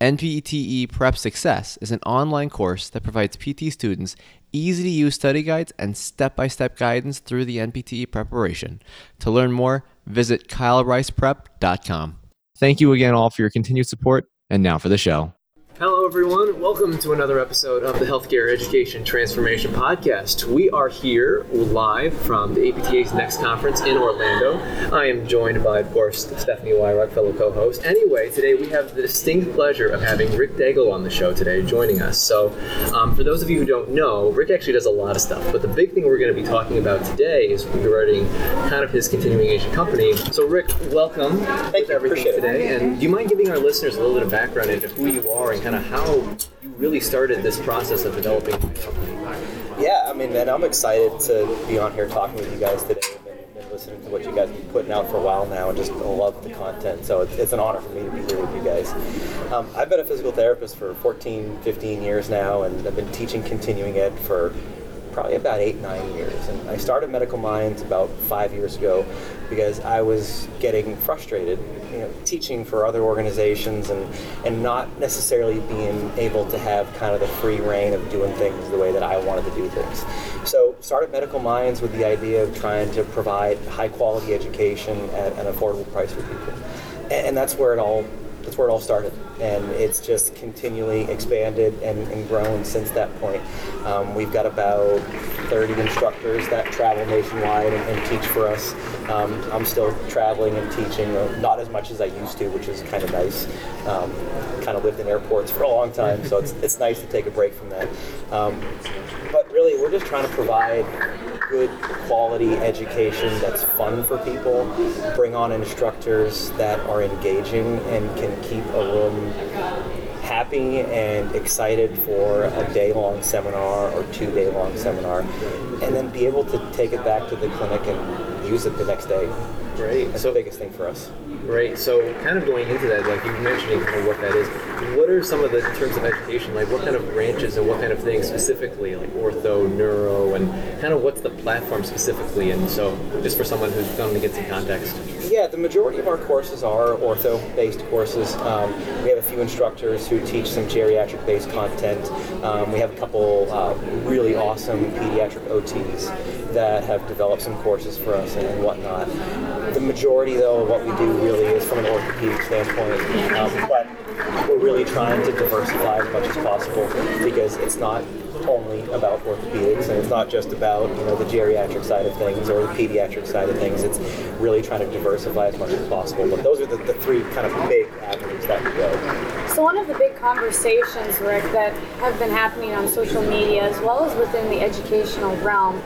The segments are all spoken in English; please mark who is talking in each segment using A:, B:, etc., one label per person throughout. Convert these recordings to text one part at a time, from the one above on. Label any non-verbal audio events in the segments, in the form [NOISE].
A: NPTE Prep Success is an online course that provides PT students easy to use study guides and step by step guidance through the NPTE preparation. To learn more, visit kylericeprep.com. Thank you again all for your continued support. And now for the show.
B: Hello, everyone. Welcome to another episode of the Healthcare Education Transformation Podcast. We are here live from the APTA's next conference in Orlando. I am joined by, of course, Stephanie Weyrauch, fellow co host. Anyway, today we have the distinct pleasure of having Rick Daigle on the show today, joining us. So, um, for those of you who don't know, Rick actually does a lot of stuff, but the big thing we're going to be talking about today is regarding kind of his continuing Asian company. So, Rick, welcome.
C: Thank you.
B: everything today. And do you mind giving our listeners a little bit of background into who you are and kind of how you really started this process of developing the company?
C: Yeah, I mean, man, I'm excited to be on here talking with you guys today. I've been, been listening to what you guys have been putting out for a while now and just love the content. So it's, it's an honor for me to be here with you guys. Um, I've been a physical therapist for 14, 15 years now, and I've been teaching continuing ed for probably about eight, nine years. And I started Medical Minds about five years ago because I was getting frustrated, you know, teaching for other organizations and, and not necessarily being able to have kind of the free reign of doing things the way that I wanted to do things. So started Medical Minds with the idea of trying to provide high quality education at an affordable price for people. And, and that's where it all that's where it all started. And it's just continually expanded and, and grown since that point. Um, we've got about 30 instructors that travel nationwide and, and teach for us. Um, I'm still traveling and teaching, uh, not as much as I used to, which is kind of nice. Um, kind of lived in airports for a long time, so it's, it's nice to take a break from that. Um, but really, we're just trying to provide good quality education that's fun for people, bring on instructors that are engaging and can keep a room happy and excited for a day long seminar or two day long seminar, and then be able to take it back to the clinic and use it the next day.
B: Great.
C: That's
B: So,
C: the biggest thing for us.
B: Great. So, kind of going into that, like you mentioning kind of what that is. What are some of the terms of education? Like, what kind of branches and what kind of things specifically, like ortho, neuro, and kind of what's the platform specifically? And so, just for someone who's going to get some context.
C: Yeah, the majority of our courses are ortho-based courses. Um, we have a few instructors who teach some geriatric-based content. Um, we have a couple uh, really awesome pediatric OTs that have developed some courses for us and, whatnot. The majority, though, of what we do really is from an orthopedic standpoint, um, but we're really trying to diversify as much as possible because it's not only about orthopedics and it's not just about you know the geriatric side of things or the pediatric side of things it's really trying to diversify as much as possible but those are the, the three kind of big avenues that we go
D: So one of the big conversations, Rick, that have been happening on social media as well as within the educational realm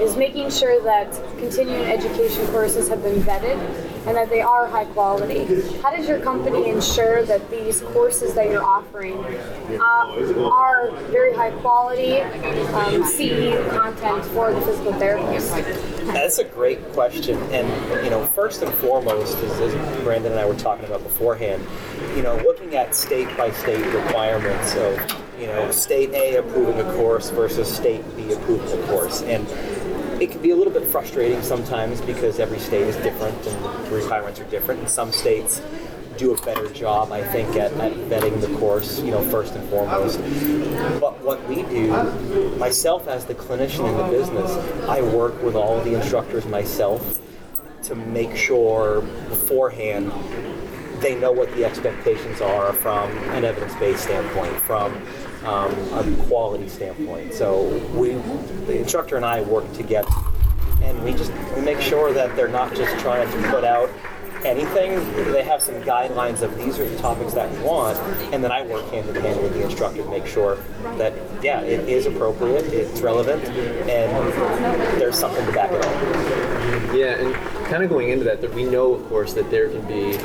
D: is making sure that continuing education courses have been vetted and that they are high quality. How does your company ensure that these courses that you're offering uh, are very high quality um, CE content for the physical therapist?
C: That's a great question. And, you know, first and foremost, as, as Brandon and I were talking about beforehand, you know, looking at state by state requirements of, you know, state A approving a course versus state B approving a course. And it can be a little bit frustrating sometimes because every state is different and the requirements are different. And some states do a better job, I think, at, at vetting the course, you know, first and foremost. But what we do, myself as the clinician in the business, I work with all the instructors myself to make sure beforehand they know what the expectations are from an evidence-based standpoint, from um, a quality standpoint. So we, the instructor and I work together, and we just we make sure that they're not just trying to put out anything. They have some guidelines of these are the topics that we want, and then I work hand in hand with the instructor to make sure that yeah, it is appropriate, it's relevant, and there's something to back it up.
B: Yeah, and kind of going into that, that we know, of course, that there can be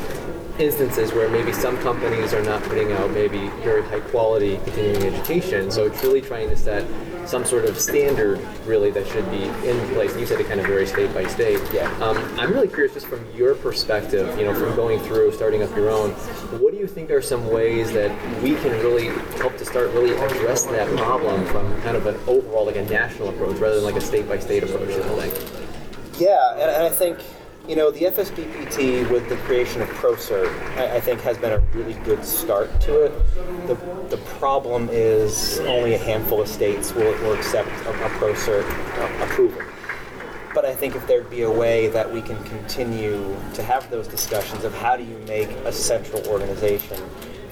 B: instances where maybe some companies are not putting out maybe very high quality continuing education. So it's really trying to set some sort of standard, really, that should be in place. You said it kind of varies state by state.
C: Yeah.
B: Um, I'm really curious, just from your perspective, you know, from going through, starting up your own, what do you think are some ways that we can really help to start really address that problem from kind of an overall, like a national approach, rather than like a state by state approach? You know, like.
C: Yeah, and, and I think you know the FSBPT with the creation of ProCert, I, I think has been a really good start to it. The, the problem is only a handful of states will, will accept a, a ProCert uh, approval. But I think if there'd be a way that we can continue to have those discussions of how do you make a central organization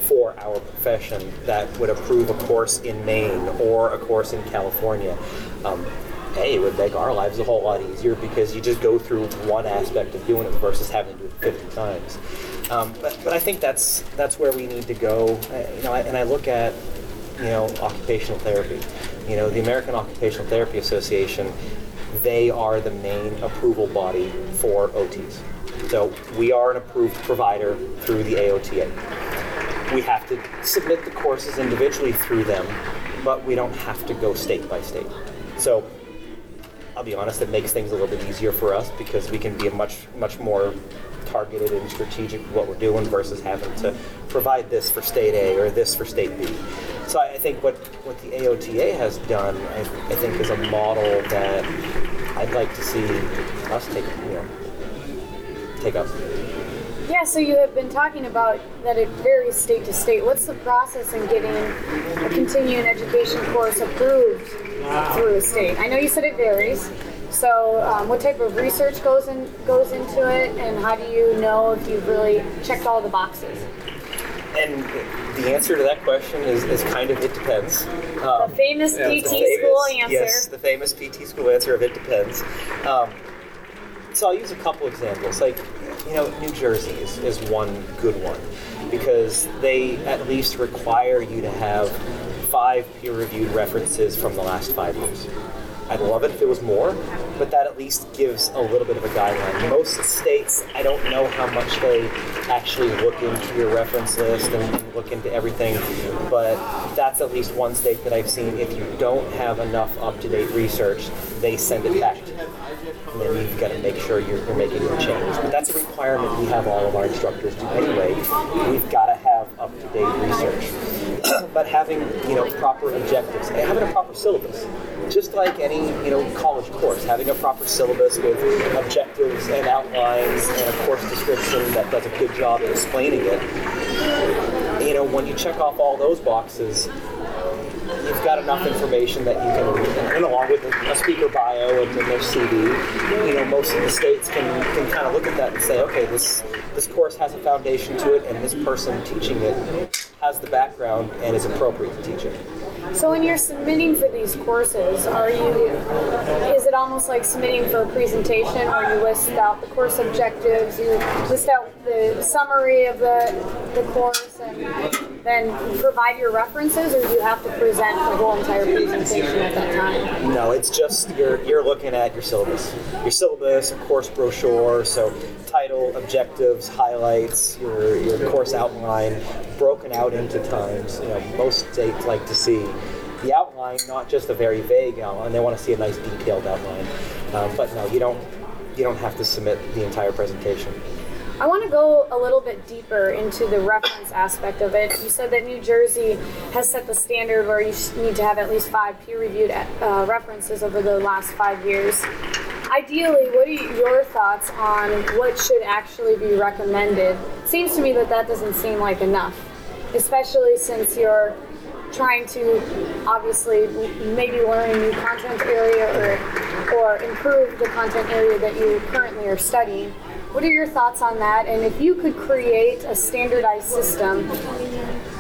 C: for our profession that would approve a course in Maine or a course in California. Um, hey, it would make our lives a whole lot easier because you just go through one aspect of doing it versus having to do it 50 times. Um, but, but I think that's that's where we need to go. Uh, you know, I, and I look at you know occupational therapy. You know, the American Occupational Therapy Association. They are the main approval body for OTs. So we are an approved provider through the AOTA. We have to submit the courses individually through them, but we don't have to go state by state. So I'll be honest, it makes things a little bit easier for us because we can be much, much more targeted and strategic with what we're doing versus having to provide this for state A or this for state B. So I think what, what the AOTA has done, I, I think, is a model that I'd like to see us take, you know, take up.
D: Yeah, so you have been talking about that it varies state to state. What's the process in getting a continuing education course approved through a state? I know you said it varies. So, um, what type of research goes in goes into it, and how do you know if you've really checked all the boxes?
C: And the answer to that question is, is kind of it depends. Um,
D: The famous PT
B: the
D: school answer.
C: Yes, the famous PT school answer of it depends. Um, so I'll use a couple examples. Like, you know, New Jersey is, is one good one because they at least require you to have five peer-reviewed references from the last five years. I'd love it if it was more, but that at least gives a little bit of a guideline. Most states, I don't know how much they actually look into your reference list and look into everything, but that's at least one state that I've seen. If you don't have enough up-to-date research, they send it back you. Then you've got to make sure you're, you're making a change. But that's a requirement we have all of our instructors do anyway. We've got to have up-to-date research. [CLEARS THROAT] but having you know proper objectives and having a proper syllabus just like any you know college course having a proper syllabus with objectives and outlines and a course description that does a good job of explaining it you know when you check off all those boxes you've got enough information that you can, and along with a speaker bio and, their CV, you know, most of the states can, can kind of look at that and say, okay, this this course has a foundation to it, and this person teaching it has the background and is appropriate to teach it.
D: So when you're submitting for these courses, are you is it almost like submitting for a presentation where you list out the course objectives, you list out the summary of the the course and then provide your references or do you have to present the whole entire presentation at that time?
C: No, it's just you're you're looking at your syllabus, your syllabus, a course brochure, so title, objectives, highlights, your your course outline, broken out into times. You know, most states like to see the outline, not just a very vague outline. They want to see a nice detailed outline. Um, but no, you don't you don't have to submit the entire presentation.
D: I want to go a little bit deeper into the reference aspect of it. You said that New Jersey has set the standard where you need to have at least five peer-reviewed uh, references over the last five years. Ideally, what are your thoughts on what should actually be recommended? Seems to me that that doesn't seem like enough, especially since you're trying to obviously maybe learn a new content area or, or improve the content area that you currently are studying. What are your thoughts on that? And if you could create a standardized system,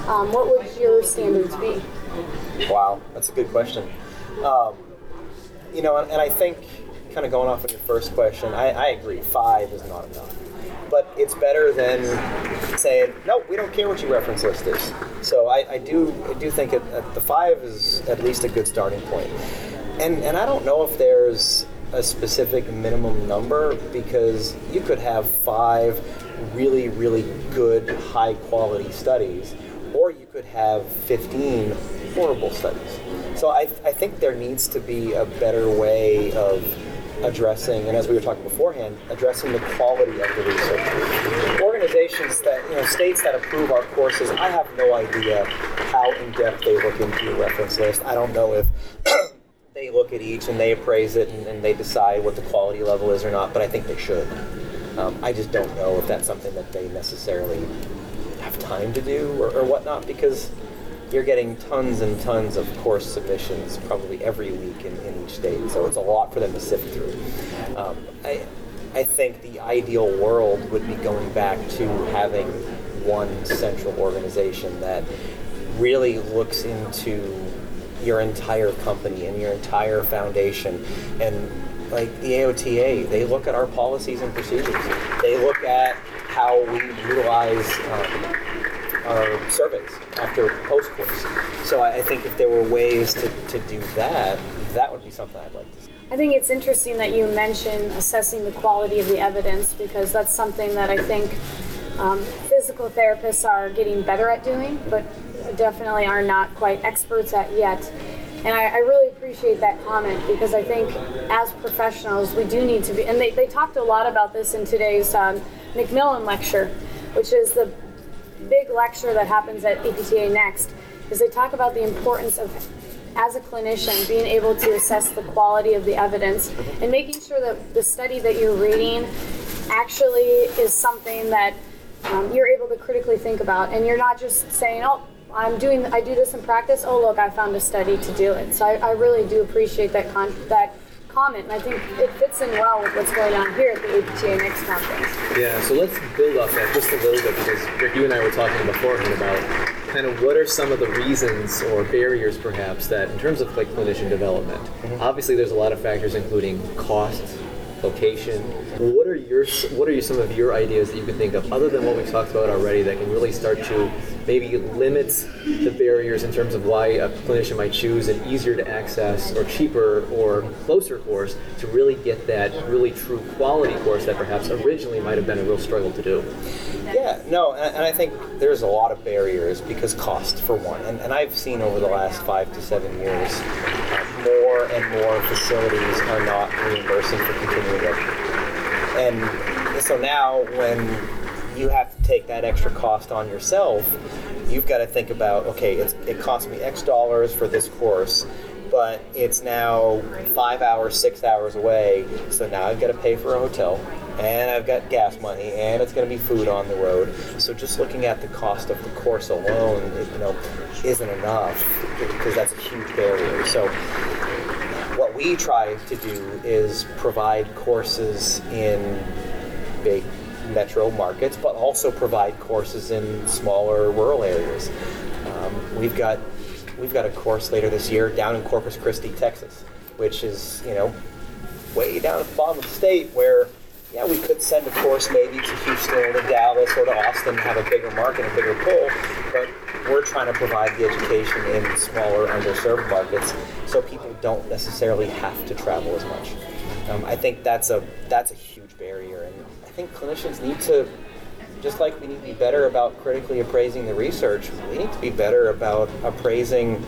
D: um, what would your standards be?
C: Wow, that's a good question. Um, you know, and, and I think, kind of going off on your first question, I, I agree. Five is not enough, but it's better than saying no. We don't care what your reference list is. So I, I do, I do think it, the five is at least a good starting point. And and I don't know if there's a specific minimum number because you could have five really, really good, high quality studies, or you could have 15 horrible studies. So I, I think there needs to be a better way of addressing, and as we were talking beforehand, addressing the quality of the research. Organizations that, you know, states that approve our courses, I have no idea how in depth they look into your reference list. I don't know if [CLEARS THROAT] they look at each and they appraise it and, and, they decide what the quality level is or not, but I think they should. Um, I just don't know if that's something that they necessarily have time to do or, or whatnot because you're getting tons and tons of course submissions probably every week in, in each state, so it's a lot for them to sift through. Um, I, I think the ideal world would be going back to having one central organization that really looks into your entire company and your entire foundation. And like the AOTA, they look at our policies and procedures. They look at how we utilize um, our surveys after post course. So I, I think if there were ways to, to do that, that would be something I'd like to see.
D: I think it's interesting that you mention assessing the quality of the evidence because that's something that I think um, physical therapists are getting better at doing, but definitely are not quite experts at yet. And I, I, really appreciate that comment because I think as professionals, we do need to be, and they, they talked a lot about this in today's um, McMillan lecture, which is the big lecture that happens at APTA Next, is they talk about the importance of, as a clinician, being able to assess the quality of the evidence and making sure that the study that you're reading actually is something that um, you're able to critically think about, and you're not just saying, "Oh, I'm doing, I do this in practice. Oh, look, I found a study to do it." So I, I really do appreciate that con- that comment, and I think it fits in well with what's going on here at the APTA Next conference.
B: Yeah, so let's build off that just a little bit because Rick, you and I were talking beforehand about kind of what are some of the reasons or barriers, perhaps, that in terms of like clinician development. Mm-hmm. Obviously, there's a lot of factors, including cost, location. What are your what are some of your ideas that you can think of other than what we've talked about already that can really start to maybe limits the barriers in terms of why a clinician might choose an easier to access or cheaper or closer course to really get that really true quality course that perhaps originally might have been a real struggle to do.
C: Yeah, no, and, I think there's a lot of barriers because cost, for one. And, and I've seen over the last five to seven years, more and more facilities are not reimbursing for continuing education. And so now, when you have to take that extra cost on yourself, you've got to think about okay, it costs me X dollars for this course but it's now five hours, six hours away. So now I've got to pay for a hotel, and I've got gas money, and it's going to be food on the road. So just looking at the cost of the course alone, you know, isn't enough because that's a huge barrier. So what we try to do is provide courses in big metro markets, but also provide courses in smaller rural areas. Um, we've got we've got a course later this year down in Corpus Christi, Texas, which is, you know, way down at the bottom of the state where, yeah, we could send a course maybe to Houston or to Dallas or to Austin, have a bigger market, a bigger pull, but we're trying to provide the education in smaller, underserved markets so people don't necessarily have to travel as much. Um, I think that's a that's a huge barrier, and think clinicians need to just like we need to be better about critically appraising the research, we need to be better about appraising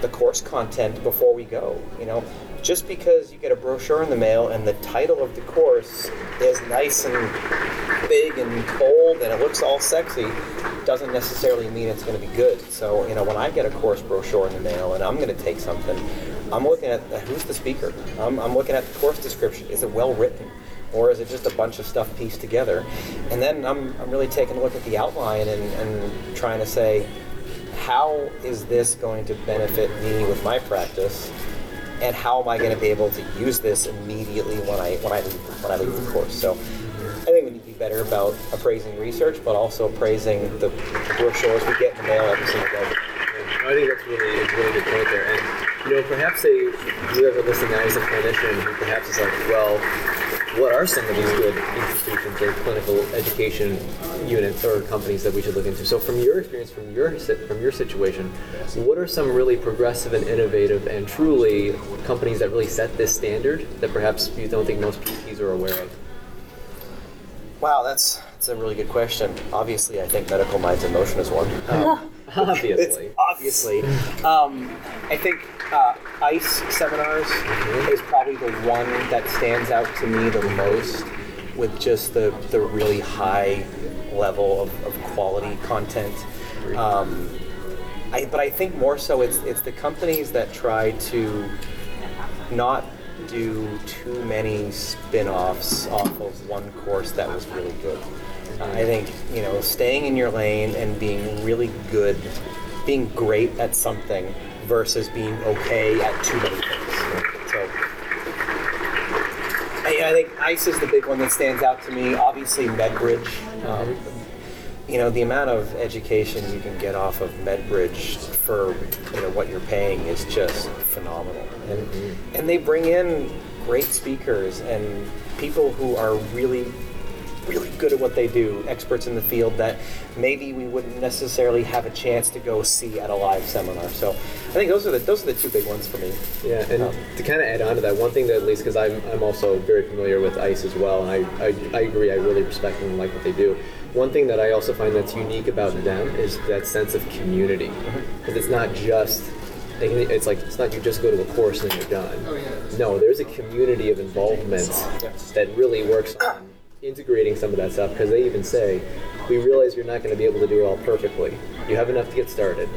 C: the course content before we go. You know, just because you get a brochure in the mail and the title of the course is nice and big and bold and it looks all sexy doesn't necessarily mean it's going to be good. So, you know, when I get a course brochure in the mail and I'm going to take something, I'm looking at who's the speaker. I'm, I'm looking at the course description. Is it well written? Or is it just a bunch of stuff pieced together? And then I'm, I'm really taking a look at the outline and, and trying to say, how is this going to benefit me with my practice? And how am I going to be able to use this immediately when I when I leave, when I leave the course? So I think we need to be better about appraising research, but also appraising the brochures we get in the mail every single day.
B: I think that's really a really good point there. And you know, perhaps they you ever listening now as a clinician who perhaps is like, well, what are some of these good institutions or clinical education units or companies that we should look into? So, from your experience, from your from your situation, what are some really progressive and innovative and truly companies that really set this standard that perhaps you don't think most PTs are aware of?
C: Wow, that's that's a really good question. Obviously, I think medical minds in motion is one. [LAUGHS] Um, [LAUGHS]
B: Obviously.
C: It's obviously. Um, I think uh, ICE seminars is probably the one that stands out to me the most with just the, the really high level of, of quality content. Um, I, but I think more so it's, it's the companies that try to not do too many spin-offs off of one course that was really good. I think you know staying in your lane and being really good, being great at something versus being okay at too many things. So I, I think ICE is the big one that stands out to me. Obviously, MedBridge. Um, you know the amount of education you can get off of MedBridge for you know what you're paying is just phenomenal, and and they bring in great speakers and people who are really really good at what they do, experts in the field that maybe we wouldn't necessarily have a chance to go see at a live seminar. So I think those are the those are the two big ones for me.
B: Yeah, and um, to kind of add on to that, one thing that at least because I'm, I'm also very familiar with ICE as well, and I, I, I agree, I really respect and like what they do. One thing that I also find that's unique about them is that sense of community, because it's not just it's like it's not you just go to a course and you're done. No, there's a community of involvement that really works on integrating some of that stuff because they even say, we realize you're not going to be able to do it all perfectly. You have enough to get started.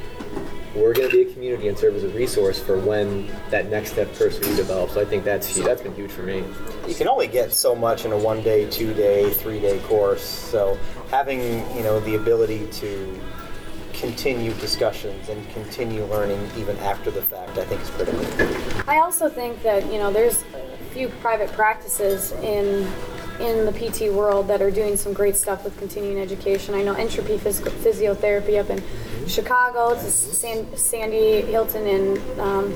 B: We're going to be a community and serve as a resource for when that next step occurs for you. So I think that's that's been huge for me.
C: You can only get so much in a one day, two day, three day course. So having you know the ability to continue discussions and continue learning even after the fact, I think is critical.
D: I also think that you know there's a few private practices in in the PT world that are doing some great stuff with continuing education. I know Entropy Phys- Physiotherapy up in Chicago, it's San- Sandy Hilton and um,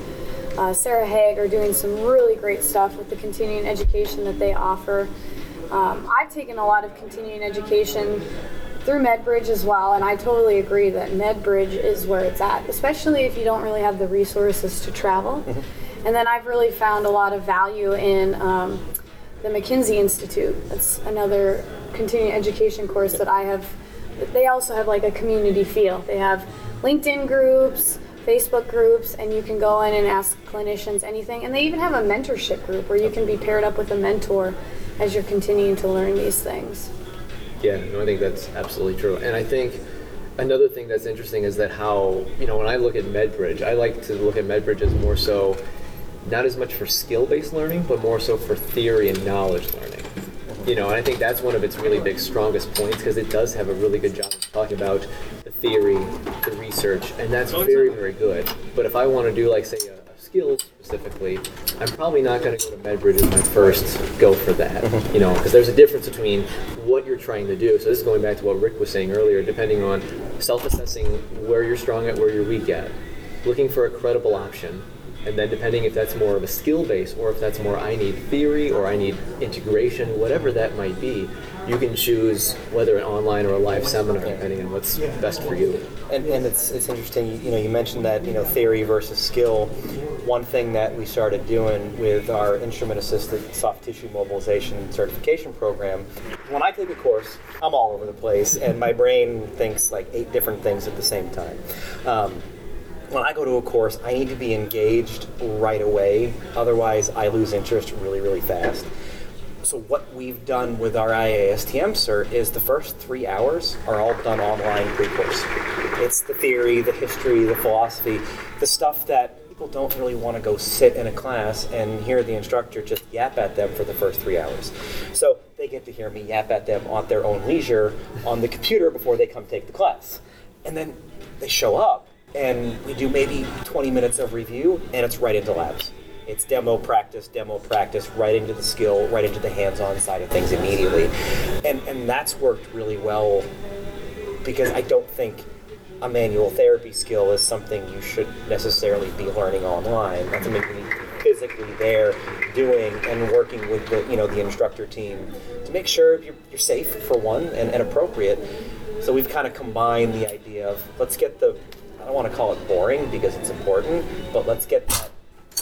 D: uh, Sarah Haines are doing some really great stuff with the continuing education that they offer. Um, I've taken a lot of continuing education through MedBridge as well, and I totally agree that MedBridge is where it's at, especially if you don't really have the resources to travel. Mm-hmm. And then I've really found a lot of value in um, the McKenzie Institute. That's another continuing education course that I have. They also have like a community feel. They have LinkedIn groups, Facebook groups, and you can go in and ask clinicians anything. And they even have a mentorship group where you can be paired up with a mentor as you're continuing to learn these things.
B: Yeah, no, I think that's absolutely true. And I think another thing that's interesting is that how, you know, when I look at MedBridge, I like to look at MedBridge as more so not as much for skill-based learning, but more so for theory and knowledge learning. You know, and I think that's one of its really big strongest points because it does have a really good job of talking about the theory, the research, and that's very, very good. But if I want to do like say a, a skill specifically, I'm probably not going to go to MedBridge as my first go for that. [LAUGHS] You know, because there's a difference between what you're trying to do. So this is going back to what Rick was saying earlier, depending on self-assessing where you're strong at, where you're weak at, looking for a credible option and then depending if that's more of a skill base or if that's more I need theory or I need integration, whatever that might be, you can choose whether an online or a live seminar depending on what's best for you.
C: And, and it's, it's interesting, you, know, you mentioned that, you know, theory versus skill. One thing that we started doing with our instrument assisted soft tissue mobilization certification program, when I take a course, I'm all over the place and my brain thinks like eight different things at the same time. Um, when I go to a course, I need to be engaged right away. Otherwise, I lose interest really, really fast. So what we've done with our IASTM cert is the first three hours are all done online pre-course. It's the theory, the history, the philosophy, the stuff that people don't really want to go sit in a class and hear the instructor just yap at them for the first three hours. So they get to hear me yap at them on their own leisure on the computer before they come take the class. And then they show up and we do maybe 20 minutes of review, and it's right into labs. It's demo practice, demo practice, right into the skill, right into the hands-on side of things immediately, and and that's worked really well because I don't think a manual therapy skill is something you should necessarily be learning online. That's something you need to be physically there doing and working with the you know the instructor team to make sure you're, you're safe for one and, and appropriate. So we've kind of combined the idea of let's get the I don't want to call it boring because it's important, but let's get that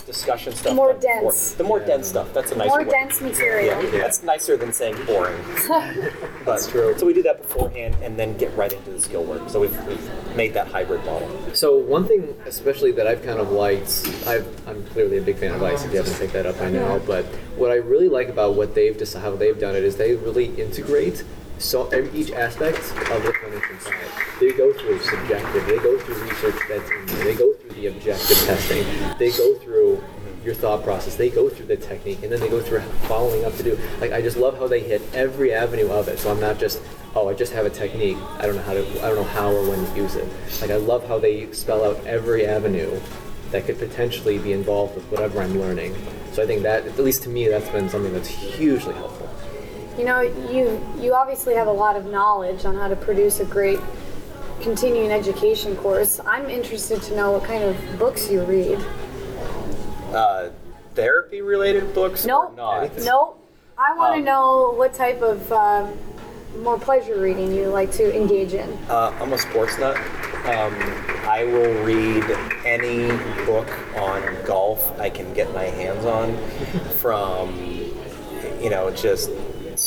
C: discussion stuff
D: More
C: done before-
D: dense.
C: The more dense stuff. That's a nicer
D: More
C: way.
D: dense material.
C: Yeah, that's nicer than saying boring. [LAUGHS]
B: That's true.
C: So we do that beforehand and then get right into the skill work. So we've, we've made that hybrid model.
B: So one thing, especially that I've kind of liked, I've, I'm clearly a big fan of ICE. If you haven't picked that up by now, but what I really like about what they've just how they've done it is they really integrate so every, each aspect of the clinician side. They go through subjective, they go through research that's in there, they go through the objective testing, they go through your thought process, they go through the technique, and then they go through following up to do. Like I just love how they hit every avenue of it. So I'm not just oh I just have a technique. I don't know how to I don't know how or when to use it. Like I love how they spell out every avenue that could potentially be involved with whatever I'm learning. So I think that at least to me that's been something that's hugely helpful.
D: You know, you you obviously have a lot of knowledge on how to produce a great continuing education course. I'm interested to know what kind of books you read.
C: Uh, therapy related books
D: Nope. Nope. I want to
C: Um,
D: know what type of um, more pleasure reading you like to engage in.
C: Uh, I'm a sports nut. Um, I will read any book on golf I can get my hands on, from you know just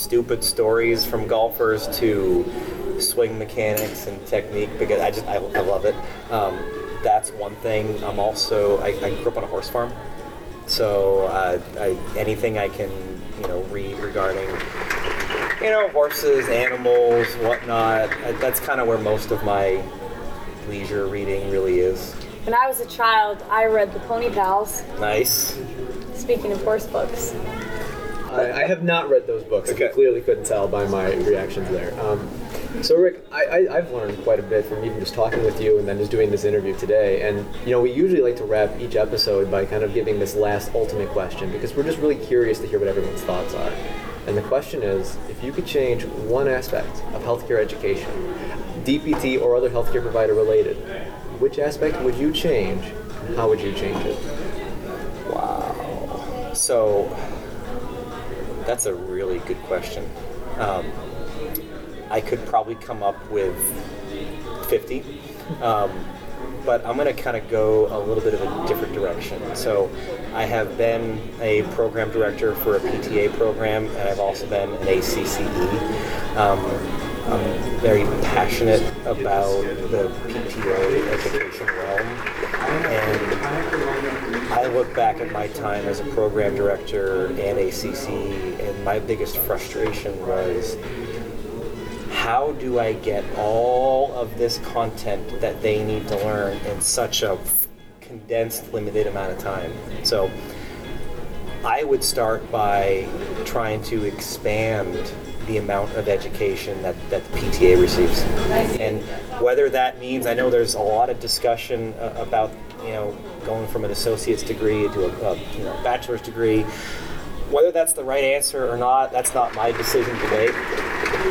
C: stupid stories from golfers to swing mechanics and technique because I just I, I love it. Um, that's one thing. I'm also I, I grew up on a horse farm, so uh, I, anything I can you know read regarding you know, horses, animals, whatnot. That's kind of where most of my leisure reading really is.
D: When I was a child, I read the Pony Pals.
C: Nice.
D: Speaking of horse books,
B: I, I have not read those books. If you clearly couldn't tell by my reactions there. Um, so Rick, I, I, I've learned quite a bit from even just talking with you and then just doing this interview today. And you know, we usually like to wrap each episode by kind of giving this last ultimate question because we're just really curious to hear what everyone's thoughts are. And the question is, if you could change one aspect of healthcare education, DPT or other healthcare provider related, which aspect would you change? and How would you change it?
C: Wow. So that's a really good question. Um, I could probably come up with 50. Um, but I'm going to kind of go a little bit of a different direction. So, I have been a program director for a PTA program, and I've also been an ACCE. Um, I'm very passionate about the PTA education realm, and I look back at my time as a program director and ACCE, and my biggest frustration was how do I get all of this content that they need to learn in such a condensed, limited amount of time? So I would start by trying to expand the amount of education that, that the PTA receives. And whether that means, I know there's a lot of discussion uh, about, you know, going from an associate's degree to a, a you know, bachelor's degree. Whether that's the right answer or not, that's not my decision to make.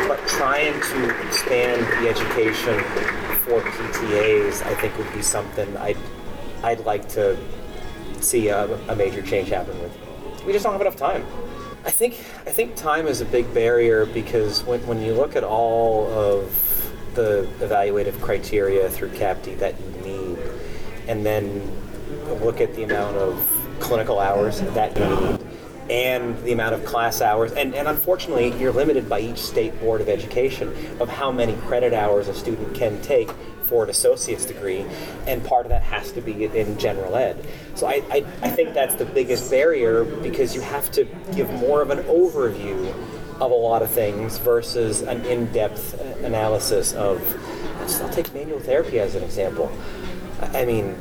C: But trying to expand the education for PTAs, I think, would be something I'd, I'd like to see a, a major change happen with. We just don't have enough time. I think I think time is a big barrier because when, when you look at all of the evaluative criteria through CAPTE that you need, and then look at the amount of clinical hours that you need, and the amount of class hours, and, and unfortunately, you're limited by each state board of education of how many credit hours a student can take for an associate's degree, and part of that has to be in general ed. So I, I, I think that's the biggest barrier because you have to give more of an overview of a lot of things versus an in-depth analysis of. I'll take manual therapy as an example. I mean,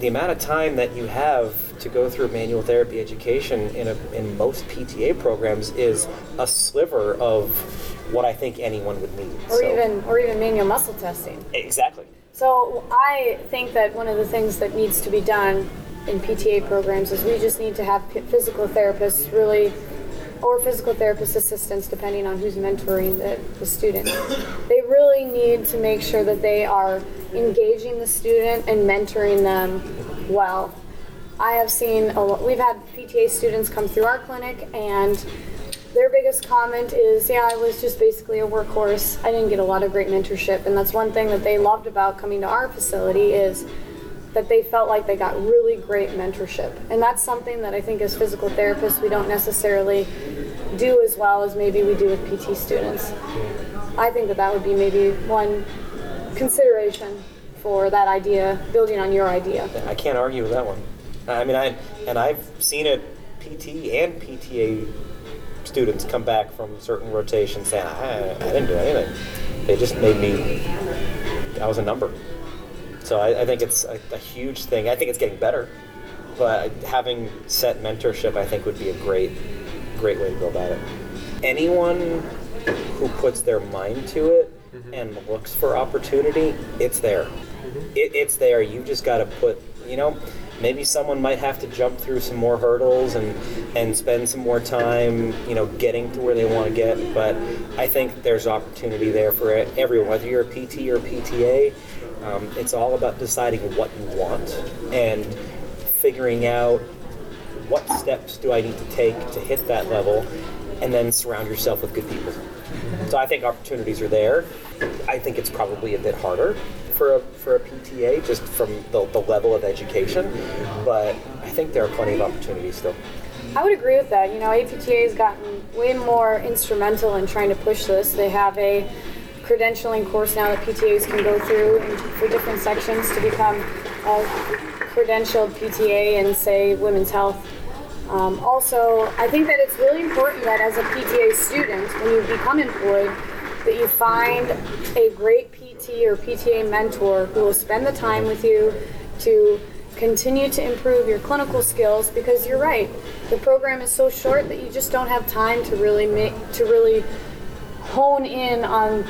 C: the amount of time that you have to go through manual therapy education in, a, in most PTA programs is a sliver of what I think anyone would need.
D: or
C: So-
D: even or even manual muscle testing.
C: exactly.
D: So I think that one of the things that needs to be done in PTA programs is we just need to have physical therapists really or physical therapist assistants, depending on who's mentoring the, the student, they really need to make sure that they are engaging the student and mentoring them well. I have seen a we've had PTA students come through our clinic and their biggest comment is, yeah, I was just basically a workhorse. I didn't get a lot of great mentorship. And that's one thing that they loved about coming to our facility is that they felt like they got really great mentorship. And that's something that I think as physical therapists we don't necessarily do as well as maybe we do with PT students. I think that that would be maybe one consideration for that idea, building on your idea.
C: I can't argue with that one. I mean, I and I've seen it PT and PTA students come back from certain rotations saying, I, I didn't do anything. They just made me, I was a number. So I, I think it's a, a, huge thing. I think it's getting better. But having set mentorship, I think, would be a great, great way to go about it. Anyone who puts their mind to it mm-hmm. and looks for opportunity, it's there. Mm-hmm. It, it's there. You just got to put, you know, maybe someone might have to jump through some more hurdles and and spend some more time, you know, getting to where they want to get. But I think there's opportunity there for everyone, whether you're a PT or a PTA. Um, it's all about deciding what you want and figuring out what steps do I need to take to hit that level, and then surround yourself with good people. So I think opportunities are there. I think it's probably a bit harder for a, for a PTA just from the, the level of education, but I think there are plenty of opportunities still.
D: I would agree with that. You know, APTA has gotten way more instrumental in trying to push this. They have a credentialing course now that PTAs can go through for different sections to become a credentialed PTA in, say, women's health. Um, also, I think that it's really important that as a PTA student, when you become employed, that you find a great PT or PTA mentor who will spend the time with you to continue to improve your clinical skills because you're right the program is so short that you just don't have time to really make to really hone in on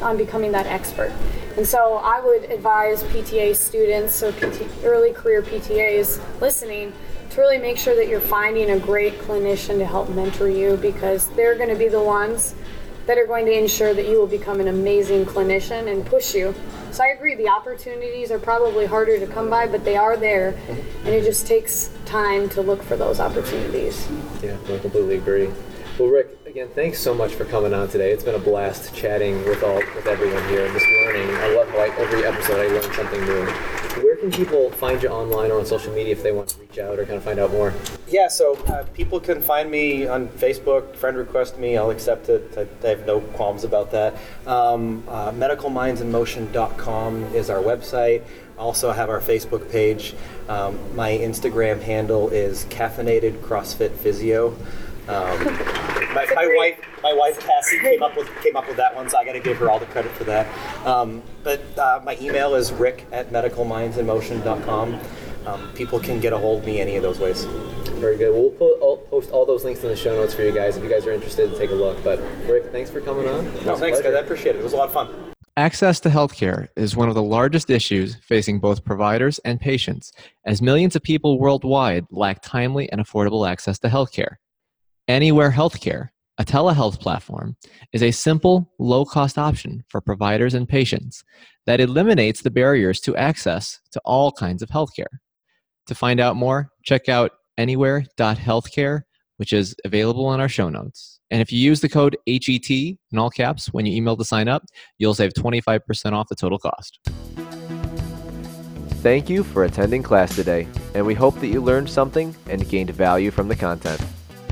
D: on becoming that expert and so I would advise PTA students so PT, early career PTAs listening to really make sure that you're finding a great clinician to help mentor you because they're going to be the ones that are going to ensure that you will become an amazing clinician and push you. So I agree, the opportunities are probably harder to come by, but they are there, and it just takes time to look for those opportunities.
B: Yeah, I completely agree. Well, Rick, again, thanks so much for coming on today. It's been a blast chatting with all with everyone here and just learning. I love I, every episode I learn something new. Where can people find you online or on social media if they want to reach out or kind of find out more?
C: Yeah, so uh, people can find me on Facebook, friend request me, I'll accept it. I, I have no qualms about that. Um, uh, medicalmindsinmotion.com is our website. Also have our Facebook page. Um, my Instagram handle is caffeinated CrossFit Physio. Um, my, my wife, my wife Cassie came up with came up with that one, so I got to give her all the credit for that. Um, but uh, my email is rick at medicalmindsinmotion.com. Um, people can get a hold of me any of those ways.
B: Very good. We'll put, all, post all those links in the show notes for you guys if you guys are interested to take a look. But Rick, thanks for coming on.
C: No, thanks, guys. I appreciate it. It was a lot of fun.
A: Access to healthcare is one of the largest issues facing both providers and patients, as millions of people worldwide lack timely and affordable access to healthcare. Anywhere Healthcare, a telehealth platform, is a simple, low cost option for providers and patients that eliminates the barriers to access to all kinds of healthcare. To find out more, check out anywhere.healthcare, which is available on our show notes. And if you use the code HET in all caps when you email to sign up, you'll save 25% off the total cost. Thank you for attending class today, and we hope that you learned something and gained value from the content.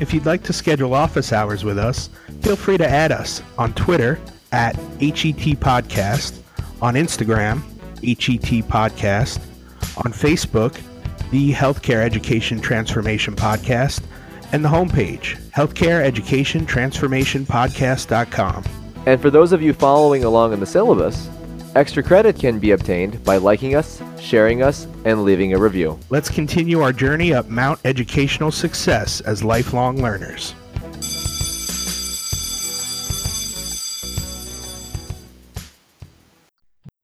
E: If you'd like to schedule office hours with us, feel free to add us on Twitter at HET Podcast, on Instagram, HET Podcast, on Facebook, the Healthcare Education Transformation Podcast, and the homepage, healthcareeducationtransformationpodcast.com.
A: And for those of you following along in the syllabus, extra credit can be obtained by liking us, sharing us, and leaving a review.
E: Let's continue our journey up Mount Educational Success as lifelong learners.